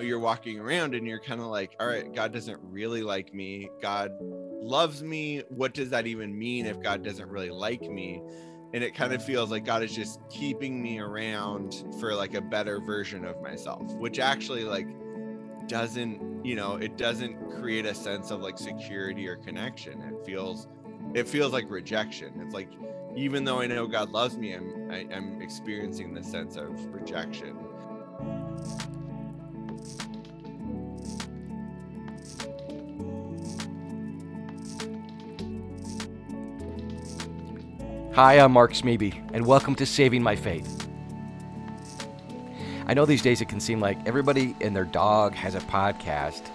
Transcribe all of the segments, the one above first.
you're walking around and you're kind of like all right god doesn't really like me. God loves me. What does that even mean if god doesn't really like me? And it kind of feels like god is just keeping me around for like a better version of myself which actually like doesn't you know it doesn't create a sense of like security or connection. It feels it feels like rejection. It's like even though i know god loves me i'm I, am i am experiencing this sense of rejection Hi, I'm Mark Smeby, and welcome to Saving My Faith. I know these days it can seem like everybody and their dog has a podcast,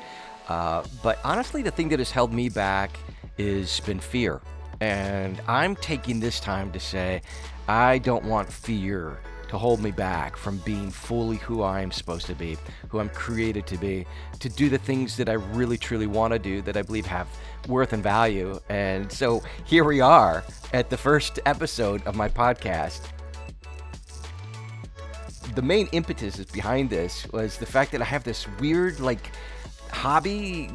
uh, but honestly, the thing that has held me back is been fear. And I'm taking this time to say, I don't want fear to hold me back from being fully who I am supposed to be, who I'm created to be, to do the things that I really truly want to do that I believe have worth and value. And so here we are at the first episode of my podcast. The main impetus behind this was the fact that I have this weird, like, hobby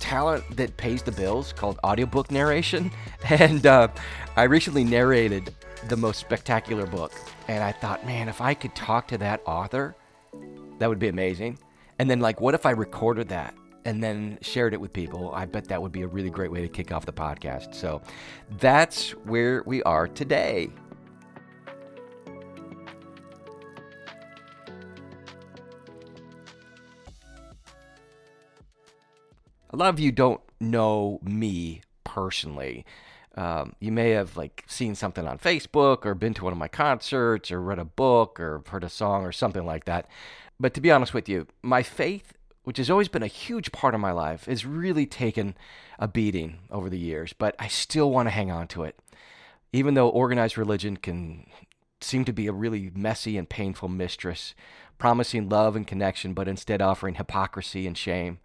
talent that pays the bills called audiobook narration. And uh, I recently narrated the most spectacular book. And I thought, man, if I could talk to that author, that would be amazing. And then, like, what if I recorded that and then shared it with people? I bet that would be a really great way to kick off the podcast. So that's where we are today. A lot of you don't know me personally. Um, you may have like seen something on Facebook or been to one of my concerts or read a book or heard a song or something like that. But to be honest with you, my faith, which has always been a huge part of my life, has really taken a beating over the years, but I still want to hang on to it. Even though organized religion can seem to be a really messy and painful mistress, promising love and connection, but instead offering hypocrisy and shame.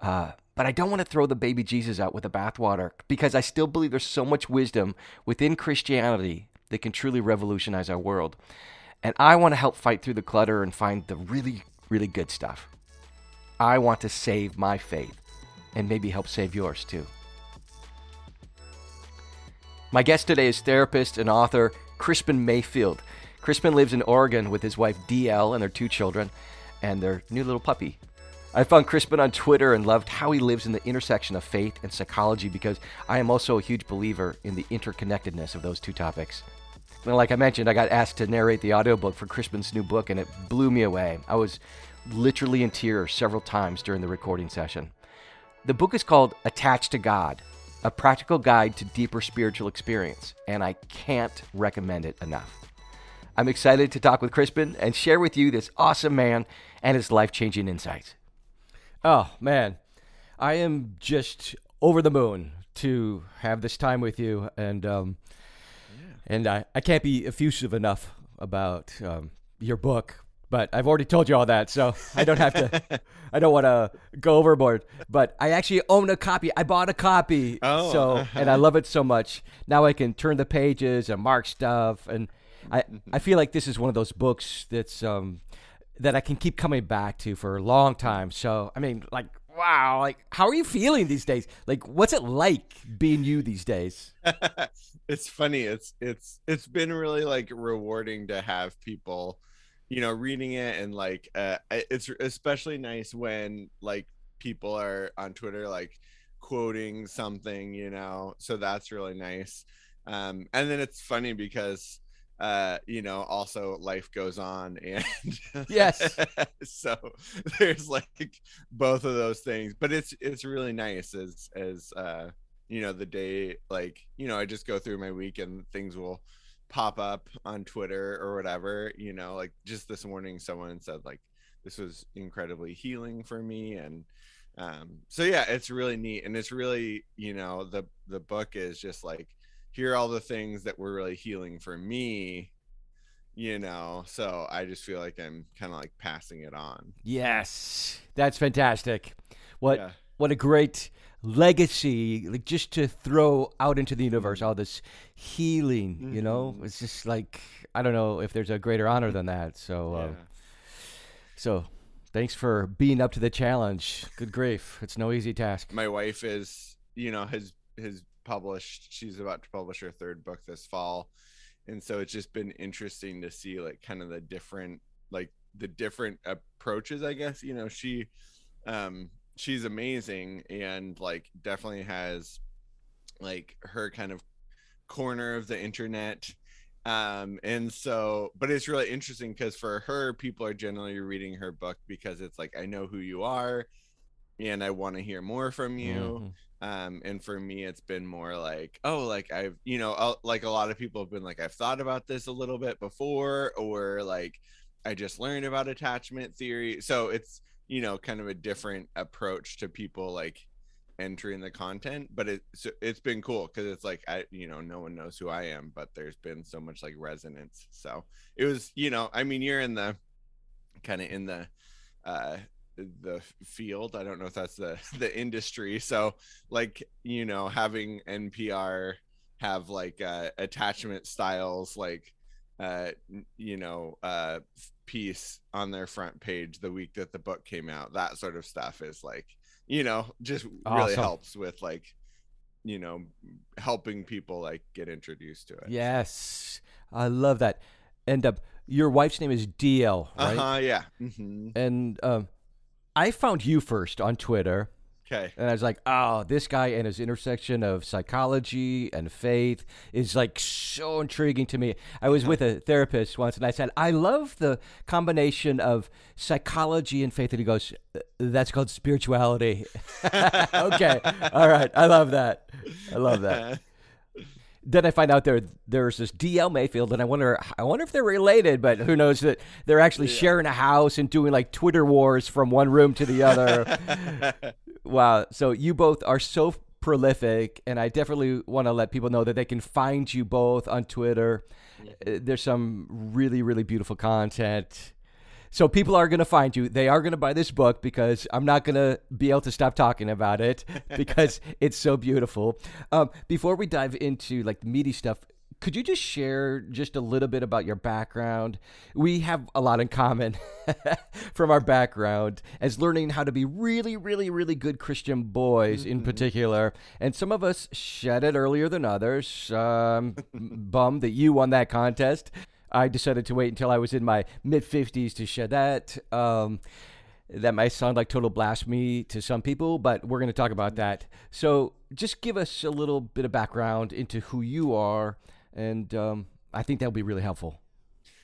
Uh, but I don't want to throw the baby Jesus out with the bathwater because I still believe there's so much wisdom within Christianity that can truly revolutionize our world. And I want to help fight through the clutter and find the really, really good stuff. I want to save my faith and maybe help save yours too. My guest today is therapist and author Krispin Mayfield. Krispin lives in Oregon with his wife DL and their two children and their new little puppy, I found Krispin on Twitter and loved how he lives in the intersection of faith and psychology because I am also a huge believer in the interconnectedness of those two topics. And like I mentioned, I got asked to narrate the audiobook for Krispin's new book and it blew me away. I was literally in tears several times during the recording session. The book is called Attached to God, a practical guide to deeper spiritual experience, and I can't recommend it enough. I'm excited to talk with Krispin and share with you this awesome man and his life changing insights. Oh, man. I am just over the moon to have this time with you. And, um, yeah. and I, I can't be effusive enough about um, your book, but I've already told you all that, so I don't have to. I don't want to go overboard. But I actually own a copy. I bought a copy, oh. so and I love it so much. Now I can turn the pages and mark stuff, and I I feel like this is one of those books that's um, that I can keep coming back to for a long time. So, I mean, like, wow, like, how are you feeling these days? Like, what's it like being you these days? it's funny. It's it's it's been really like rewarding to have people, you know, reading it and like, uh, it's especially nice when like people are on Twitter like quoting something, you know. So that's really nice. Um, and then it's funny because uh you know also life goes on and yes. so there's like both of those things but it's it's really nice as as uh you know the day like you know i just go through my week and things will pop up on twitter or whatever you know like just this morning someone said like this was incredibly healing for me and um so yeah it's really neat and it's really you know the the book is just like here are all the things that were really healing for me you know so i just feel like i'm kind of like passing it on yes that's fantastic what yeah. what a great legacy like just to throw out into the universe mm-hmm. all this healing mm-hmm. you know mm-hmm. it's just like i don't know if there's a greater honor than that so uh, yeah. uh, so Thanks for being up to the challenge. Good grief, it's no easy task. My wife is, you know, has has published. She's about to publish her third book this fall, and so it's just been interesting to see like kind of the different like the different approaches. I guess you know she, um, she's amazing and like definitely has like her kind of corner of the internet um and so but it's really interesting because for her people are generally reading her book because it's like i know who you are and i want to hear more from you mm-hmm. Um and for me it's been more like oh like i've you know I'll, like a lot of people have been like i've thought about this a little bit before or like i just learned about attachment theory. So it's you know kind of a different approach to people like entering the content but it's it's been cool because it's like i you know no one knows who i am but there's been so much like resonance. So it was you know i mean you're in the kind of in the uh the field. I don't know if that's the the industry. So like you know having npr have like uh attachment styles like uh you know uh piece on their front page the week that the book came out that sort of stuff is like you know just awesome. really helps with like you know helping people like get introduced to it. Yes. I love that. And uh, your wife's name is dl right? Uh-huh yeah. Mm-hmm. and um i found you first on twitter Okay. And I was like, oh, this guy and his intersection of psychology and faith is like so intriguing to me. I was with a therapist once and I said, I love the combination of psychology and faith. And he goes, uh, that's called spirituality. okay. All right. I love that. I love that. then I find out there there's this DL Mayfield, and I wonder I wonder if they're related, but who knows that they're actually yeah. sharing a house and doing like Twitter wars from one room to the other. Wow. So you both are so prolific, and I definitely want to let people know that they can find you both on Twitter. Uh, there's some really, really beautiful content. So people are going to find you. They are going to buy this book because I'm not going to be able to stop talking about it because it's so beautiful. Um, before we dive into like the meaty stuff, could you just share just a little bit about your background? We have a lot in common from our background as learning how to be really, really, really good Christian boys mm-hmm. in particular. And some of us shed it earlier than others. Um, bummed that you won that contest. I decided to wait until I was in my mid 50s to shed that. Um, that might sound like total blasphemy to some people, but we're going to talk about that. So, just give us a little bit of background into who you are and um, I think that will be really helpful.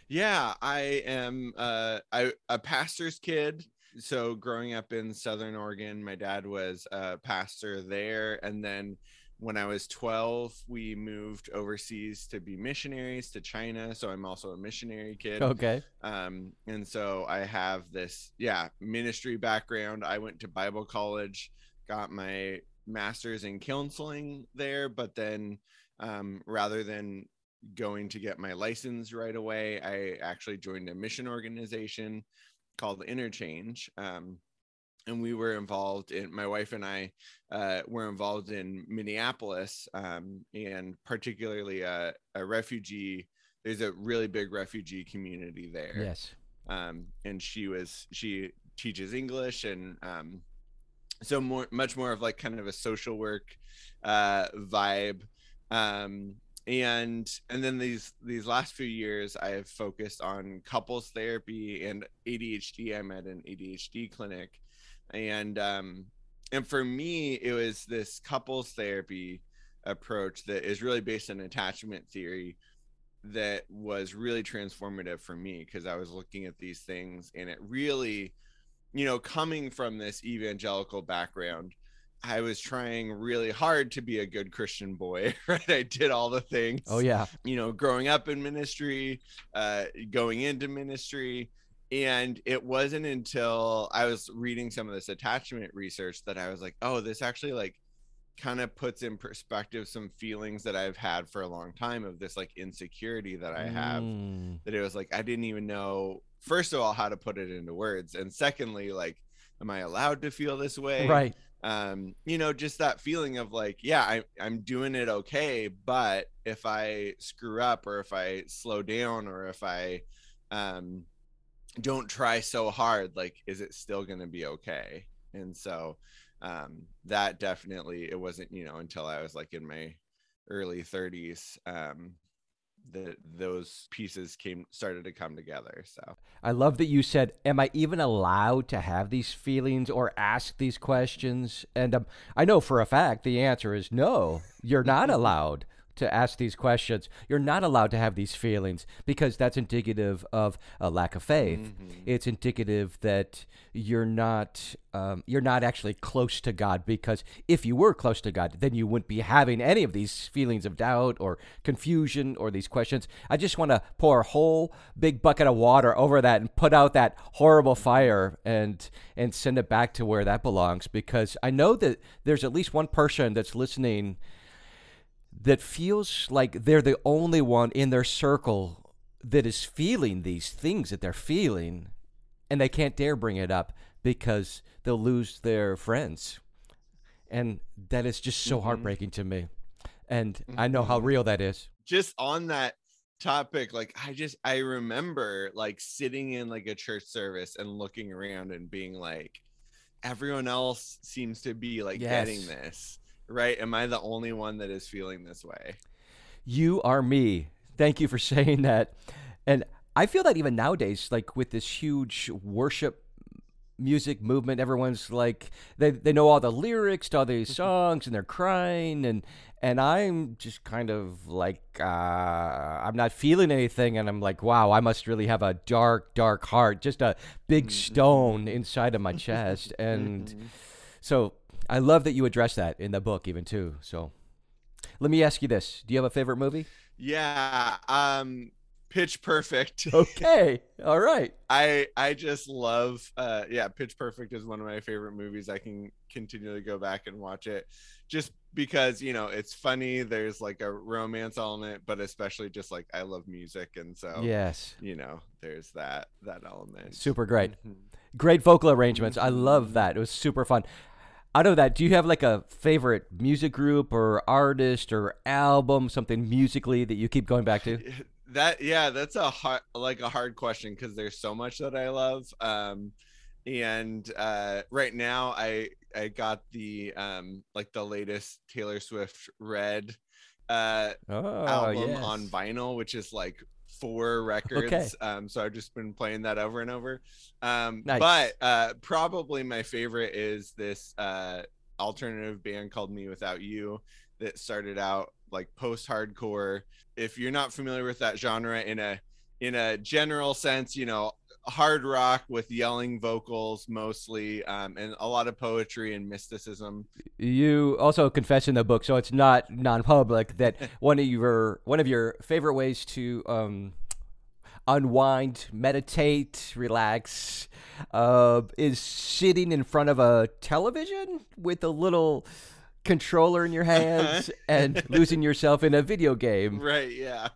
Yeah, I am uh, I, a pastor's kid. So growing up in Southern Oregon, my dad was a pastor there, and then when I was 12, we moved overseas to be missionaries to China. So I'm also a missionary kid. Okay. Um, and so I have this, yeah, ministry background. I went to Bible college, got my master's in counseling there, but then um, rather than going to get my license right away, I actually joined a mission organization called InnerChange. Um, and we were involved in my wife and I uh, were involved in Minneapolis um, and particularly a, a, refugee. There's a really big refugee community there. Yes. Um, and she was she teaches English and um, so more much more of like kind of a social work uh, vibe um, and and then these these last few years i have focused on couples therapy and adhd i'm at an adhd clinic and um and for me it was this couples therapy approach that is really based on attachment theory that was really transformative for me because i was looking at these things and it really you know coming from this evangelical background I was trying really hard to be a good Christian boy, right? I did all the things. Oh yeah. You know, growing up in ministry, uh going into ministry, and it wasn't until I was reading some of this attachment research that I was like, "Oh, this actually like kind of puts in perspective some feelings that I've had for a long time of this like insecurity that I have mm. that it was like I didn't even know first of all how to put it into words and secondly like am I allowed to feel this way? Right um you know just that feeling of like yeah I, i'm doing it okay but if i screw up or if i slow down or if i um don't try so hard like is it still going to be okay and so um that definitely it wasn't you know until i was like in my early 30s um that those pieces came started to come together so I love that you said, "Am I even allowed to have these feelings or ask these questions?" And um, I know for a fact the answer is no. You're not allowed to ask these questions. You're not allowed to have these feelings because that's indicative of a lack of faith. Mm-hmm. It's indicative that you're not um, you're not actually close to God. Because if you were close to God, then you wouldn't be having any of these feelings of doubt or confusion or these questions. I just want to pour a whole big bucket of water over that and put out that horrible fire and and send it back to where that belongs. Because I know that there's at least one person that's listening that feels like they're the only one in their circle that is feeling these things that they're feeling and they can't dare bring it up because they'll lose their friends. And that is just so Mhm. heartbreaking to me. And i know how Mhm. real that is. Just on that topic like i just i remember like sitting in like a church service and looking around and being like everyone else seems to be like getting this right? Am i the only one that is feeling this way? You are me. Thank you for saying that. And I feel that even nowadays, like with this huge worship music movement, everyone's like they they know all the lyrics to all these songs and they're crying and and I'm just kind of like uh, I'm not feeling anything and I'm like wow I must really have a dark dark heart just a big stone inside of my chest. And so I love that you address that in the book even too so. Let me ask you this do you have a favorite movie? Yeah um pitch perfect. Okay all right. I i just love uh yeah pitch perfect is one of my favorite movies. I can continually go back and watch it just because you know it's funny there's like a romance element but especially just like i love music and so yes. you know there's that that element. Super great. Mhm. great vocal arrangements. I love that. It was super fun out of that do you have like a favorite music group or artist or album something musically that you keep going back to that yeah that's a hard like a hard question because there's so much that i love um and uh right now i i got the um like the latest taylor swift red uh oh album yes. on vinyl which is like four records Okay. um so i've just been playing that over and over um Nice. but uh probably my favorite is this uh alternative band called mewithoutYou that started out like post-hardcore if you're not familiar with that genre in a in a general sense you know hard rock with yelling vocals mostly um and a lot of poetry and mysticism. You also confess in the book so it's not non-public that one of your one of your favorite ways to um unwind meditate relax uh is sitting in front of a television with a little controller in your hands and losing yourself in a video game. Right yeah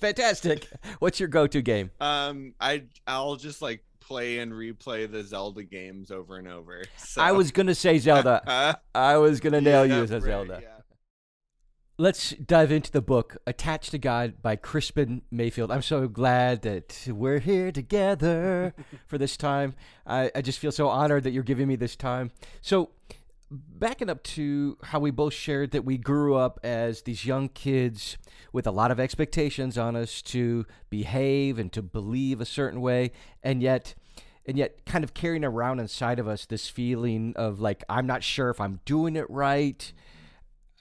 fantastic what's your go-to game Um, I I'll just like play and replay the Zelda games over and over. So. i was gonna say zelda Huh? i was gonna nail you as a right, zelda yeah. Let's dive into the book, Attached to God by Krispin Mayfield. I'm so glad that we're here together for this time. I, I just feel so honored that you're giving me this time. So, backing up to how we both shared that we grew up as these young kids with a lot of expectations on us to behave and to believe a certain way, and yet and yet kind of carrying around inside of us this feeling of like I'm not sure if I'm doing it right.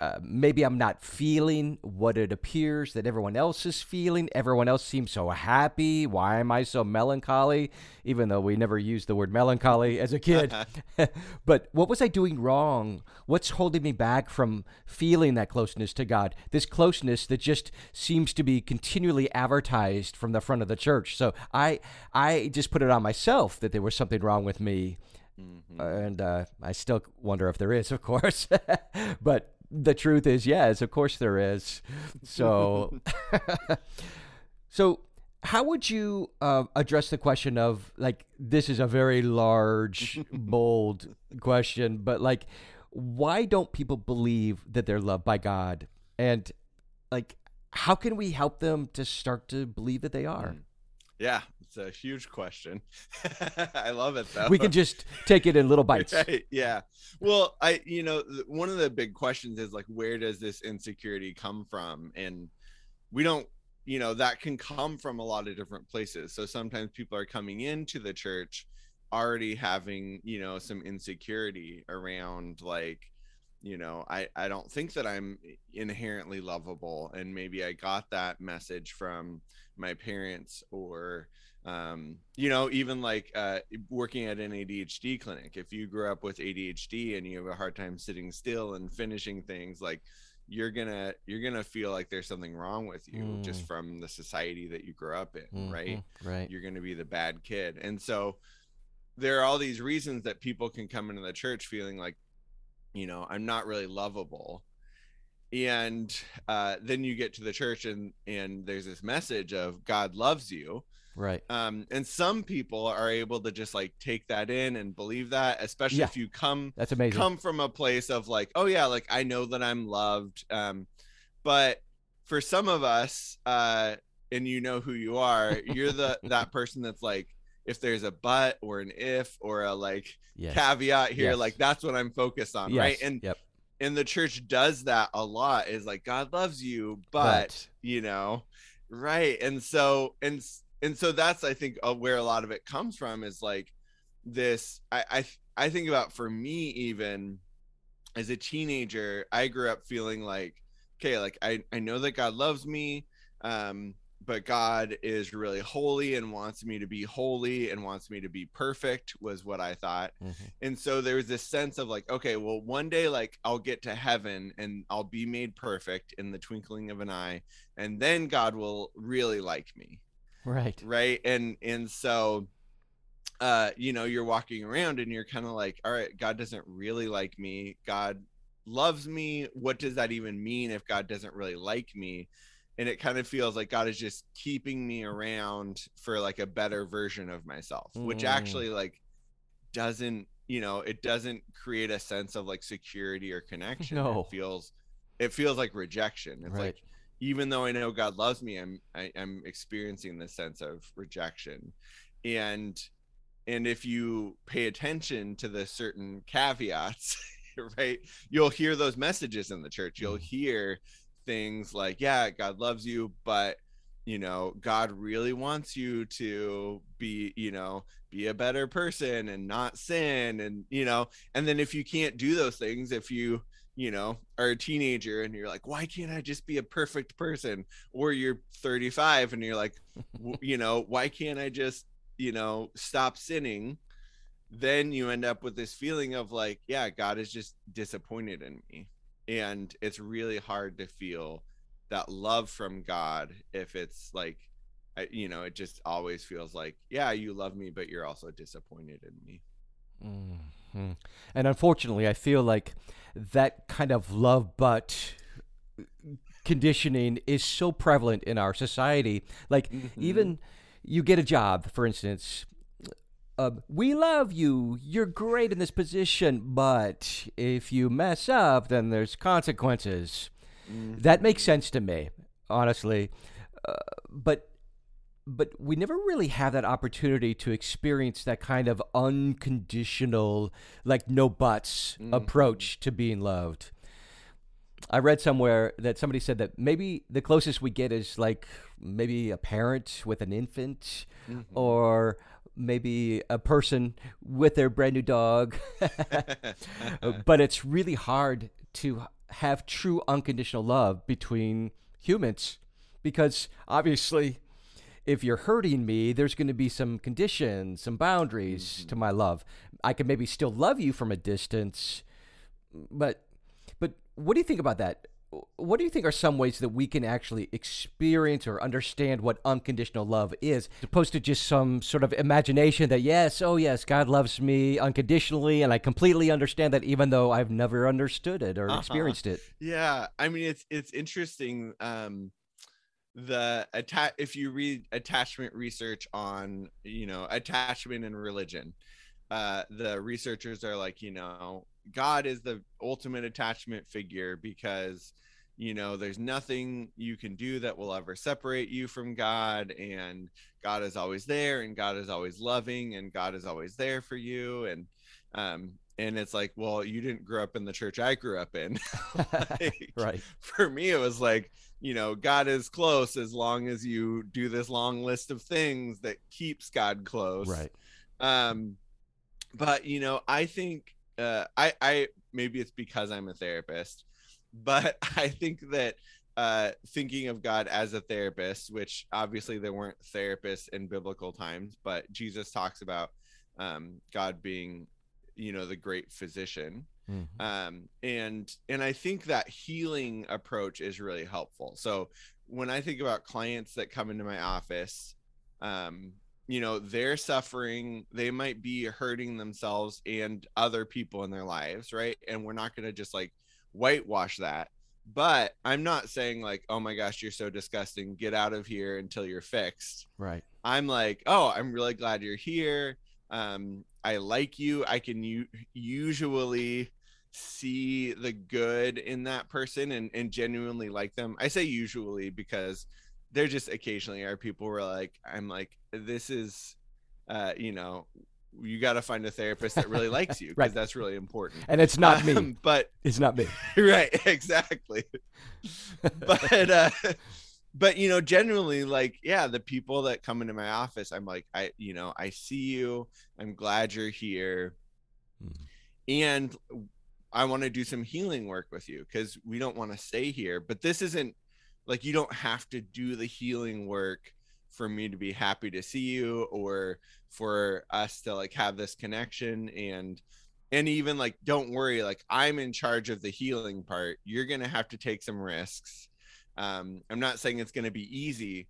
Uh, maybe I'm not feeling what it appears that everyone else is feeling. Everyone else seems so happy. Why am I so melancholy? Even though we never used the word melancholy as a kid. but what was I doing wrong? What's holding me back from feeling that closeness to God? This closeness that just seems to be continually advertised from the front of the church. So I I just put it on myself that there was something wrong with me. Mhm. And uh, I still wonder if there is, of course. but the truth is, yes, of course there is. So, so how would you uh, address the question of like this is a very large, bold question, but like, why don't people believe that they're loved by God? And like, how can we help them to start to believe that they are? Mm. Yeah, it's a huge question. I love it though. We can just take it in little bites. Right, yeah. Well, I you know, one of the big questions is like where does this insecurity come from? And we don't you know, that can come from a lot of different places. So sometimes people are coming into the church already having, you know, some insecurity around like you know i i don't think that i'm inherently lovable and maybe i got that message from my parents or um, you know even like uh, working at an adhd clinic if you grew up with adhd and you have a hard time sitting still and finishing things like you're gonna you're gonna feel like there's something wrong with you mm. just from the society that you grew up in mm-hmm. right right you're gonna be the bad kid and so there are all these reasons that people can come into the church feeling like you know i'm not really lovable and uh, then you get to the church and and there's this message of god loves you right um and some people are able to just like take that in and believe that especially yeah. if you come that's amazing come from a place of like oh yeah like i know that i'm loved um but for some of us uh and you know who you are you're the that person that's like if there's a but or an if or a like yes. caveat here yes. like that's what i'm focused on yes. right and yep and the church does that a lot is like god loves you but right. you know right and so and and so that's i think uh, where a lot of it comes from is like this I, I i think about for me even as a teenager i grew up feeling like okay like i i know that god loves me um but God is really holy and wants me to be holy and wants me to be perfect was what I thought. Mm-hmm. And so there was this sense of like, okay, well, one day like I'll get to heaven and I'll be made perfect in the twinkling of an eye, and then God will really like me. Right. Right. And and so uh, you know, you're walking around and you're kind of like, all right, God doesn't really like me. God loves me. What does that even mean if God doesn't really like me? and it kind of feels like God is just keeping me around for like a better version of myself, mm. which actually like doesn't, you know, it doesn't create a sense of like security or connection. No. It feels it feels like rejection. It's right. like even though I know God loves me, I'm I, am i am experiencing this sense of rejection. And and if you pay attention to the certain caveats, right, you'll hear those messages in the church. You'll mm. hear things like yeah god loves you but you know god really wants you to be you know be a better person and not sin and you know and then if you can't do those things if you you know are a teenager and you're like why can't i just be a perfect person? Or you're 35 and you're like you know why can't i just you know stop sinning? Then you end up with this feeling of like yeah god is just disappointed in me. And it's really hard to feel that love from god if it's like you know it just always feels like yeah you love me but you're also disappointed in me. Mm-hmm. and unfortunately i feel like that kind of love but conditioning is so prevalent in our society like mm-hmm. even you get a job for instance uh, we love you. You're great in this position, but if you mess up, then there's consequences. Mm-hmm. That makes sense to me, honestly. Uh, but but we never really have that opportunity to experience that kind of unconditional, like no buts mm-hmm. approach to being loved. I read somewhere that somebody said that maybe the closest we get is like maybe a parent with an infant mm-hmm. or maybe a person with their brand new dog. but it's really hard to have true unconditional love between humans because obviously if you're hurting me, there's going to be some conditions, some boundaries mm-hmm. to my love. I can maybe still love you from a distance, but but what do you think about that? what do you think are some ways that we can actually experience or understand what unconditional love is, opposed to just some sort of imagination that yes, oh yes, God loves me unconditionally, and I completely understand that, even though I've never understood it or uh-huh. experienced it. Yeah, I mean it's it's interesting. Um, the atta- if you read attachment research on you know attachment and religion, uh, the researchers are like you know God is the ultimate attachment figure because you know there's nothing you can do that will ever separate you from god and god is always there and god is always loving and god is always there for you and um and it's like well you didn't grow up in the church i grew up in. Like, right. for me it was like you know god is close as long as you do this long list of things that keeps god close right um but you know i think uh i i maybe it's because i'm a therapist but I think that uh, thinking of God as a therapist, which obviously there weren't therapists in biblical times, but Jesus talks about um, God being, you know, the great physician. Mm-hmm. Um, and and I think that healing approach is really helpful. So when I think about clients that come into my office, um, you know, they're suffering, they might be hurting themselves and other people in their lives, right? And we're not going to just like whitewash that but i'm not saying like oh my gosh you're so disgusting get out of here until you're fixed right i'm like oh i'm really glad you're here um i like you i can u- usually see the good in that person and, and genuinely like them i say usually because there just occasionally are people where like i'm like this is uh you know you got to find a therapist that really likes you because right. that's really important. And it's not um, me, but it's not me. Right, exactly. but uh but you know, generally like yeah, the people that come into my office, I'm like I you know, I see you. I'm glad you're here. Mm. And I want to do some healing work with you cuz we don't want to stay here, but this isn't like you don't have to do the healing work for me to be happy to see you or for us to like have this connection and and even like don't worry like i'm in charge of the healing part you're gonna have to take some risks um i'm not saying it's gonna be easy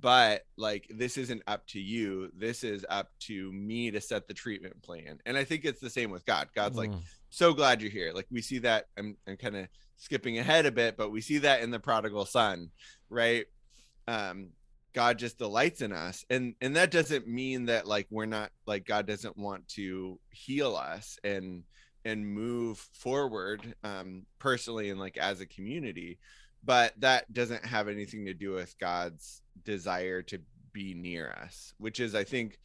but like this isn't up to you this is up to me to set the treatment plan and i think it's the same with god god's mm. like so glad you're here like we see that i'm, I'm kind of skipping ahead a bit but we see that in the prodigal son right um God just delights in us. And and that doesn't mean that like we're not like God doesn't want to heal us and and move forward um personally and like as a community, but that doesn't have anything to do with God's desire to be near us, which is I think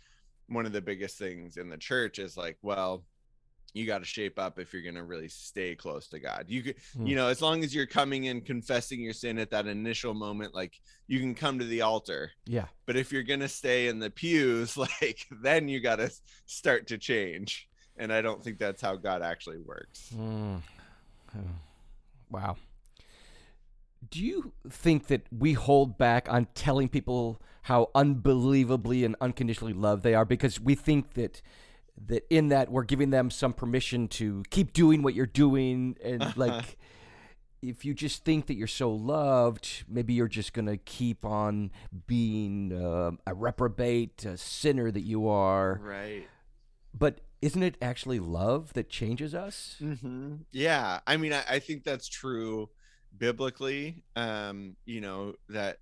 one of the biggest things in the church is like, well, you got to shape up if you're going to really stay close to God. You could, hmm. you know, as long as you're coming and confessing your sin at that initial moment, like you can come to the altar. Yeah. But if you're going to stay in the pews, like then you got to start to change. And I don't think that's how God actually works. Mm. Wow. Do you think that we hold back on telling people how unbelievably and unconditionally loved they are? Because we think that that in that we're giving them some permission to keep doing what you're doing and like if you just think that you're so loved maybe you're just going to keep on being uh, a reprobate a sinner that you are. Right. But isn't it actually love that changes us? Mm-hmm. yeah. I mean I, I think that's true biblically um you know that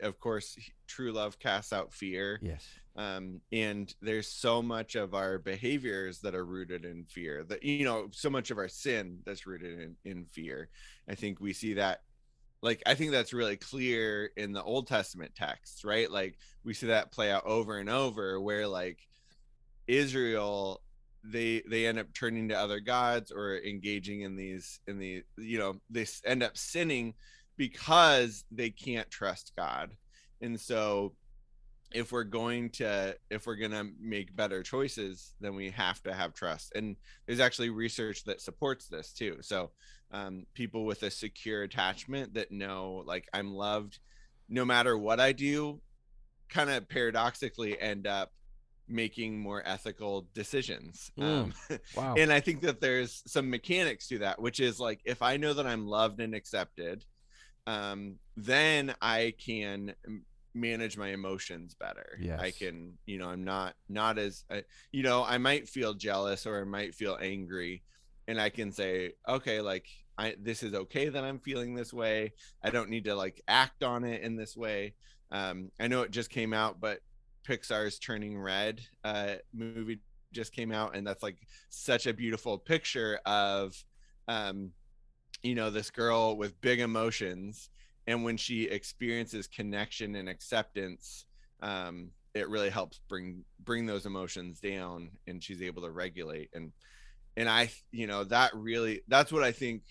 of course true love casts out fear. Yes. Um, and there's so much of our behaviors that are rooted in fear that you know so much of our sin that's rooted in, in fear. I think we see that like i think that's really clear in the old testament texts right? Like we see that play out over and over where like israel they they end up turning to other gods or engaging in these in the you know they end up sinning because they can't trust god. And so if we're going to if we're going to make better choices then we have to have trust. And there's actually research that supports this too. So um, people with a secure attachment that know like i'm loved no matter what i do kind of paradoxically end up making more ethical decisions mm, um, wow. and i think that there's some mechanics to that which is like if i know that i'm loved and accepted um, then i can manage my emotions better yes. i can you know i'm not not as uh, you know i might feel jealous or i might feel angry and i can say okay like i this is okay that i'm feeling this way i don't need to like act on it in this way um i know it just came out but pixar's turning red uh movie just came out and that's like such a beautiful picture of um you know this girl with big emotions and when she experiences connection and acceptance um, it really helps bring bring those emotions down and she's able to regulate and and i you know that really that's what i think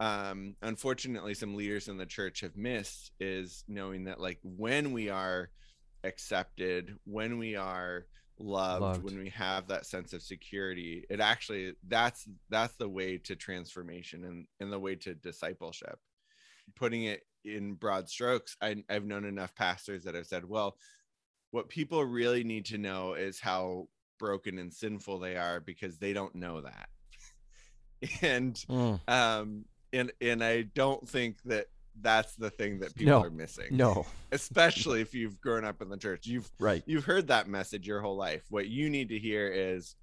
um unfortunately some leaders in the church have missed is knowing that like when we are accepted when we are loved, loved, when we have that sense of security it actually that's that's the way to transformation and and the way to discipleship. Putting it in broad strokes I, i've known enough pastors that have said well what people really need to know is how broken and sinful they are because they don't know that. And mm. um and and i don't think that that's the thing that people no, are missing. No. Especially if you've grown up in the church. You've right. You've heard that message your whole life. What you need to hear is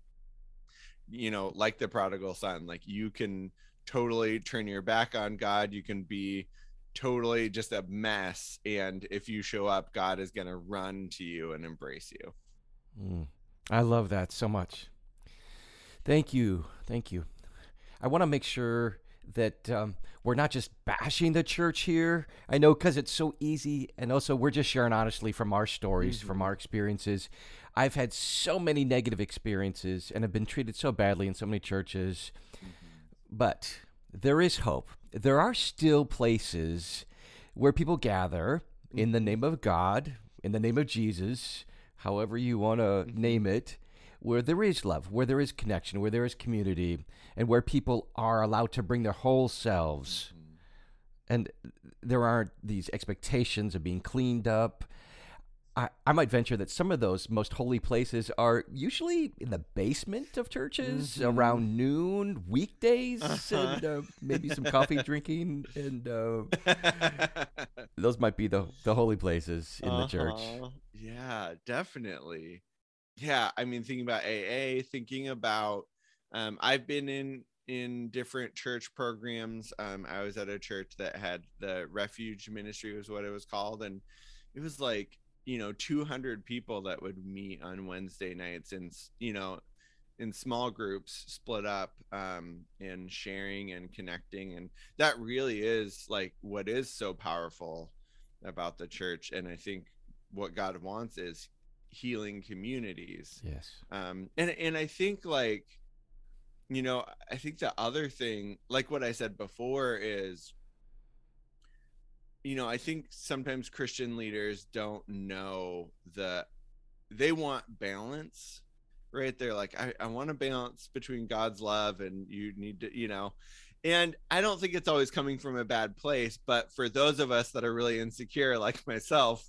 you know, like the prodigal son, like you can totally turn your back on God, you can be totally just a mess and if you show up, God is going to run to you and embrace you. Mm. I love that so much. Thank you. Thank you. I want to make sure that um, we're not just bashing the church here. I know because it's so easy, and also we're just sharing honestly from our stories, mm-hmm. from our experiences. I've had so many negative experiences and have been treated so badly in so many churches. Mm-hmm. But there is hope. There are still places where people gather in the mm-hmm. name of God, in the name of Jesus, however you want to mm-hmm. name it, where there is love, where there is connection, where there is community, and where people are allowed to bring their whole selves. Mm-hmm. And there aren't these expectations of being cleaned up. I, I might venture that some of those most holy places are usually in the basement of churches mm-hmm. around noon, weekdays, uh-huh. and uh, maybe some coffee drinking. And uh, those might be the, the holy places in uh-huh. the church. Yeah, definitely yeah i mean thinking about aa thinking about um, i've been in in different church programs. Um, i was at a church that had the refuge ministry was what it was called and it was like you know 200 people that would meet on wednesday nights and you know in small groups split up um, and sharing and connecting and that really is like what is so powerful about the church and i think what god wants is healing communities. Yes. Um and and i think like you know i think the other thing like what i said before is you know i think sometimes christian leaders don't know the they want balance right? They're like i, I want to balance between god's love and you need to you know? And i don't think it's always coming from a bad place but for those of us that are really insecure like myself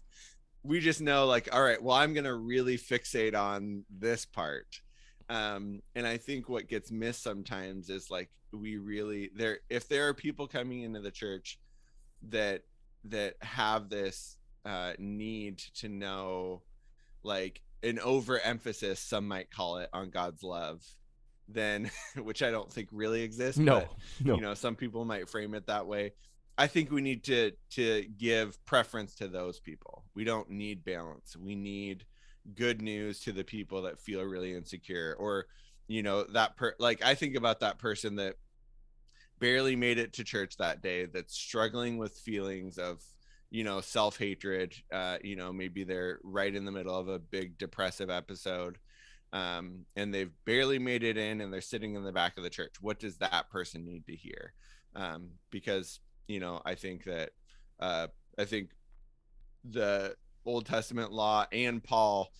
we just know like all right well i'm gonna really fixate on this part. Um and i think what gets missed sometimes is like we really there if there are people coming into the church that that have this uh need to know like an overemphasis some might call it on god's love then which i don't think really exists no, but, no. you know some people might frame it that way I think we need to to give preference to those people. We don't need balance. We need good news to the people that feel really insecure or you know that per like I think about that person that barely made it to church that day that's struggling with feelings of you know self-hatred uh you know maybe they're right in the middle of a big depressive episode um and they've barely made it in and they're sitting in the back of the church what does that person need to hear um because you know i think that uh i think the old testament law and paul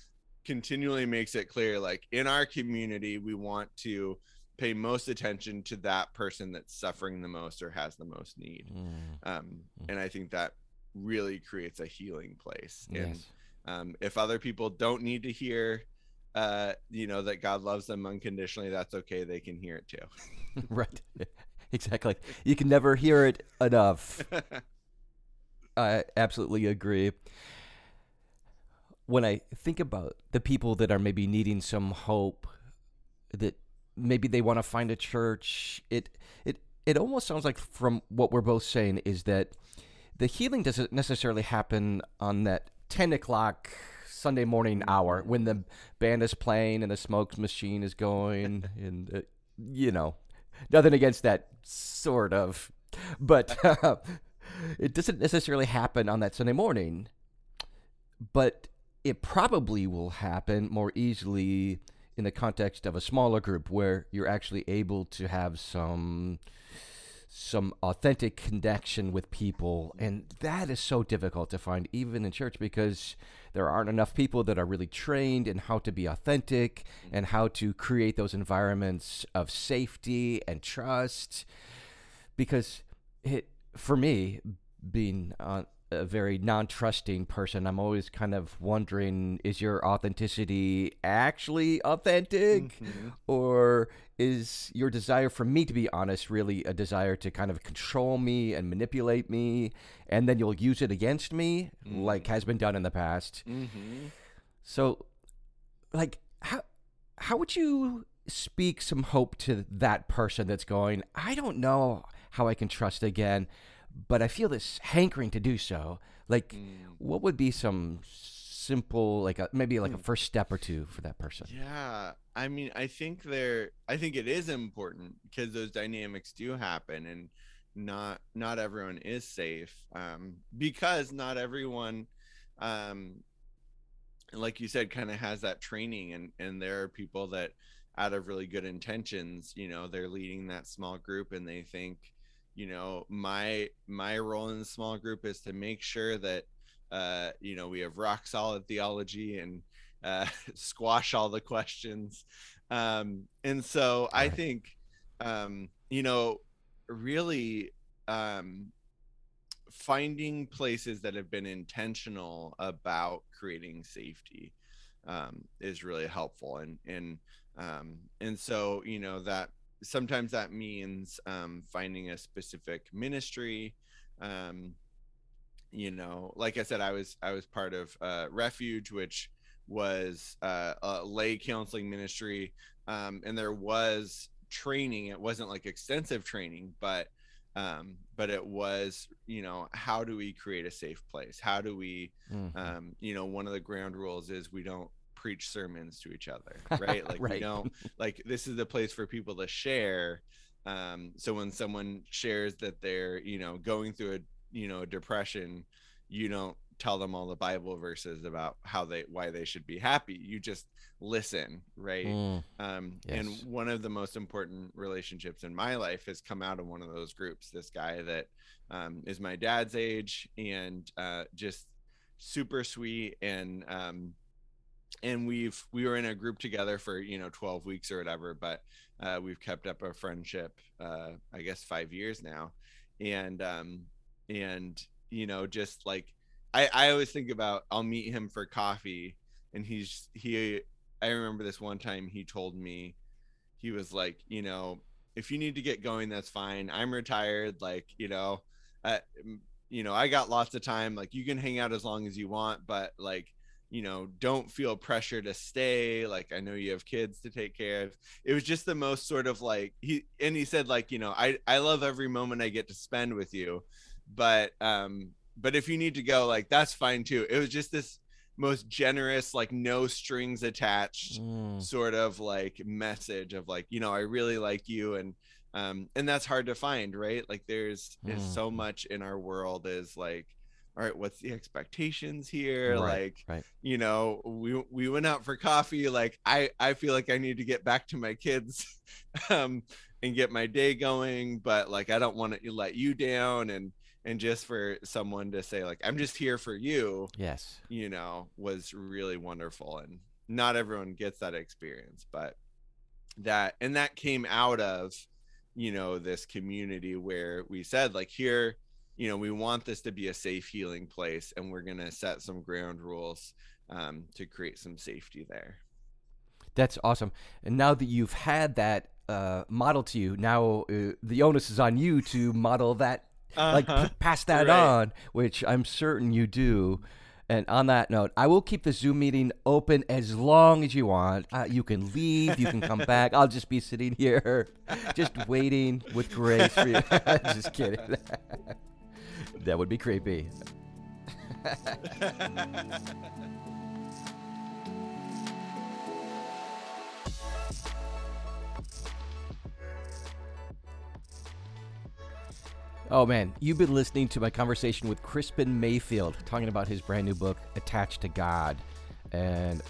continually makes it clear like in our community we want to pay most attention to that person that's suffering the most or has the most need mm. um mm. and i think that really creates a healing place yes. and um if other people don't need to hear uh you know that god loves them unconditionally that's okay they can hear it too right exactly. You can never hear it enough. I absolutely agree. When I think about the people that are maybe needing some hope, that maybe they want to find a church, it it it almost sounds like from what we're both saying is that the healing doesn't necessarily happen on that ten o'clock Sunday morning hour when the band is playing and the smoke machine is going and uh, you know nothing against that sort of, but uh, it doesn't necessarily happen on that Sunday morning. But it probably will happen more easily in the context of a smaller group where you're actually able to have some some authentic connection with people and that is so difficult to find even in church because there aren't enough people that are really trained in how to be authentic and how to create those environments of safety and trust because it for me being on a very non-trusting person i'm always kind of wondering is your authenticity actually authentic mm-hmm. or is your desire for me to be honest really a desire to kind of control me and manipulate me and then you'll use it against me mm-hmm. like has been done in the past mm-hmm. so like how how would you speak some hope to that person that's going i don't know how i can trust again but I feel this hankering to do so. Like, mm. what would be some simple, like a, maybe like a hmm. first step or two for that person? Yeah, I mean, I think there, I think it is important because those dynamics do happen, and not not everyone is safe um, because not everyone, um, like you said, kind of has that training, and and there are people that out of really good intentions, you know, they're leading that small group and they think you know my my role in the small group is to make sure that uh you know we have rock solid theology and uh squash all the questions. Um and so i think um you know really um finding places that have been intentional about creating safety um is really helpful. And and um and so you know that sometimes that means um, finding a specific ministry um, you know like i said i was i was part of uh, refuge which was uh, a lay counseling ministry um, and there was training it wasn't like extensive training but um, but it was you know how do we create a safe place how do we mm-hmm. um, you know one of the ground rules is we don't preach sermons to each other, right? Like right. we don't like this is the place for people to share. Um, so when someone shares that they're, you know, going through a, you know, depression, you don't tell them all the Bible verses about how they why they should be happy. You just listen, right? Mm, um, yes. And one of the most important relationships in my life has come out of one of those groups. This guy that um, is my dad's age and uh, just super sweet and um, and we've we were in a group together for you know 12 weeks or whatever but uh, we've kept up a friendship uh, i guess five years now and um and you know just like i i always think about i'll meet him for coffee and he's he i remember this one time he told me he was like you know if you need to get going that's fine. I'm retired like you know uh, you know i got lots of time like you can hang out as long as you want but like you know don't feel pressure to stay. Like i know you have kids to take care of. It was just the most sort of like he and he said like you know i i love every moment i get to spend with you but um but if you need to go like that's fine too it was just this most generous like no strings attached mm. sort of like message of like you know i really like you and um and that's hard to find right like there's mm. is so much in our world is like all right what's the expectations here right, like right. you know we we went out for coffee like i i feel like i need to get back to my kids um and get my day going but like i don't want to let you down and and just for someone to say like i'm just here for you yes. you know was really wonderful and not everyone gets that experience but that and that came out of you know this community where we said like here you know we want this to be a safe healing place and we're going to set some ground rules um, to create some safety there. That's awesome and now that you've had that uh, model to you now uh, the onus is on you to model that uh-huh. like p- pass that right. on which i'm certain you do and on that note, I will keep the Zoom meeting open as long as you want. Uh, you can leave, you can come back. I'll just be sitting here, just waiting with grace for you. just kidding. That would be creepy. Oh man, you've been listening to my conversation with Krispin Mayfield talking about his brand new book, Attached to God. And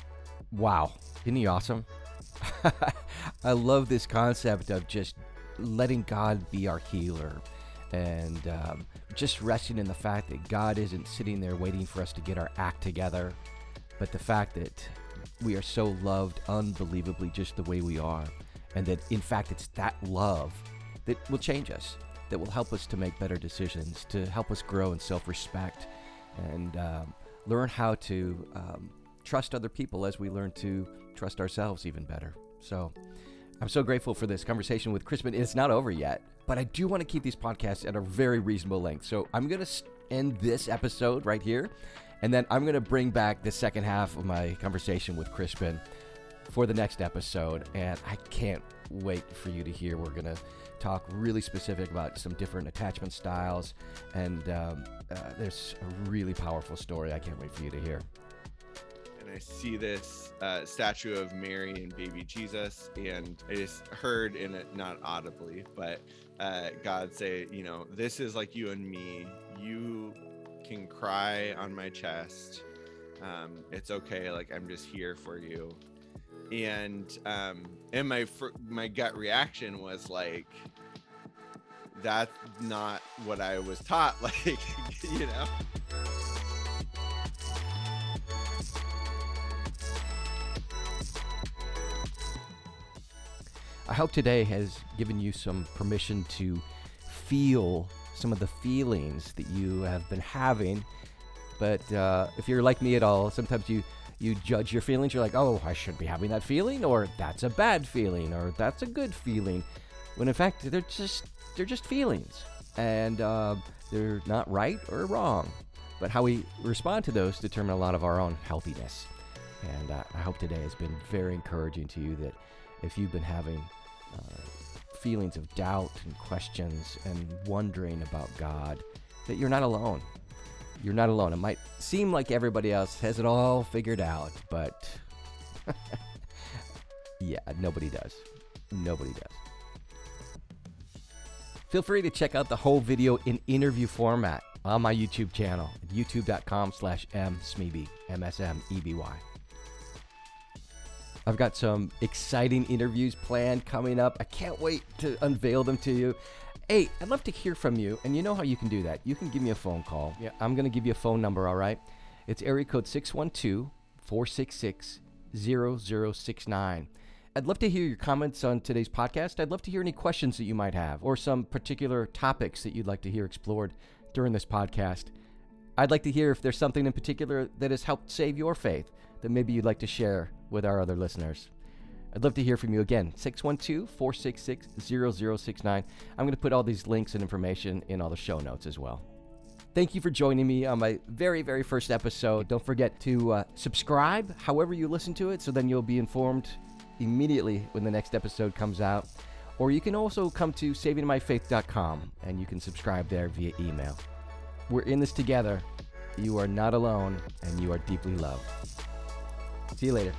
wow, isn't he awesome? I love this concept of just letting God be our healer and um, just resting in the fact that God isn't sitting there waiting for us to get our act together, but the fact that we are so loved unbelievably just the way we are. And that in fact, it's that love that will change us, that will help us to make better decisions, to help us grow in self respect, and um, learn how to um, trust other people as we learn to trust ourselves even better. So I'm so grateful for this conversation with Krispin. It's not over yet, but I do want to keep these podcasts at a very reasonable length. So I'm going to end this episode right here, and then I'm going to bring back the second half of my conversation with Krispin for the next episode. And I can't wait for you to hear. We're going to talk really specific about some different attachment styles, and um, uh, there's a really powerful story I can't wait for you to hear. And I see this uh, statue of Mary and baby Jesus, and I just heard in it, not audibly, but uh, God say, you know, this is like you and me. You can cry on my chest. Um, it's okay. Like I'm just here for you. And um, and my my gut reaction was like, that's not what I was taught. Like, you know. I hope today has given you some permission to feel some of the feelings that you have been having. But uh, if you're like me at all, sometimes you you judge your feelings. You're like, oh, I should be having that feeling, or that's a bad feeling, or that's a good feeling. When in fact they're just they're just feelings, and uh, they're not right or wrong. But how we respond to those determine a lot of our own healthiness. And uh, I hope today has been very encouraging to you that if you've been having uh, feelings of doubt and questions and wondering about God, that you're not alone. You're not alone. It might seem like everybody else has it all figured out, but yeah, nobody does. Nobody does. Feel free to check out the whole video in interview format on my YouTube channel youtube.com slash msmeeby, M-S-M-E-B-Y. I've got some exciting interviews planned coming up. I can't wait to unveil them to you. Hey, I'd love to hear from you, and you know how you can do that. You can give me a phone call. Yeah, I'm going to give you a phone number, all right? It's area code 612 466 0069. I'd love to hear your comments on today's podcast. I'd love to hear any questions that you might have or some particular topics that you'd like to hear explored during this podcast. I'd like to hear if there's something in particular that has helped save your faith that maybe you'd like to share with our other listeners. I'd love to hear from you again. 612 466 0069. I'm going to put all these links and information in all the show notes as well. Thank you for joining me on my very, very first episode. Don't forget to uh, subscribe however you listen to it so then you'll be informed immediately when the next episode comes out. Or you can also come to savingmyfaith.com and you can subscribe there via email. We're in this together. You are not alone and you are deeply loved. See you later.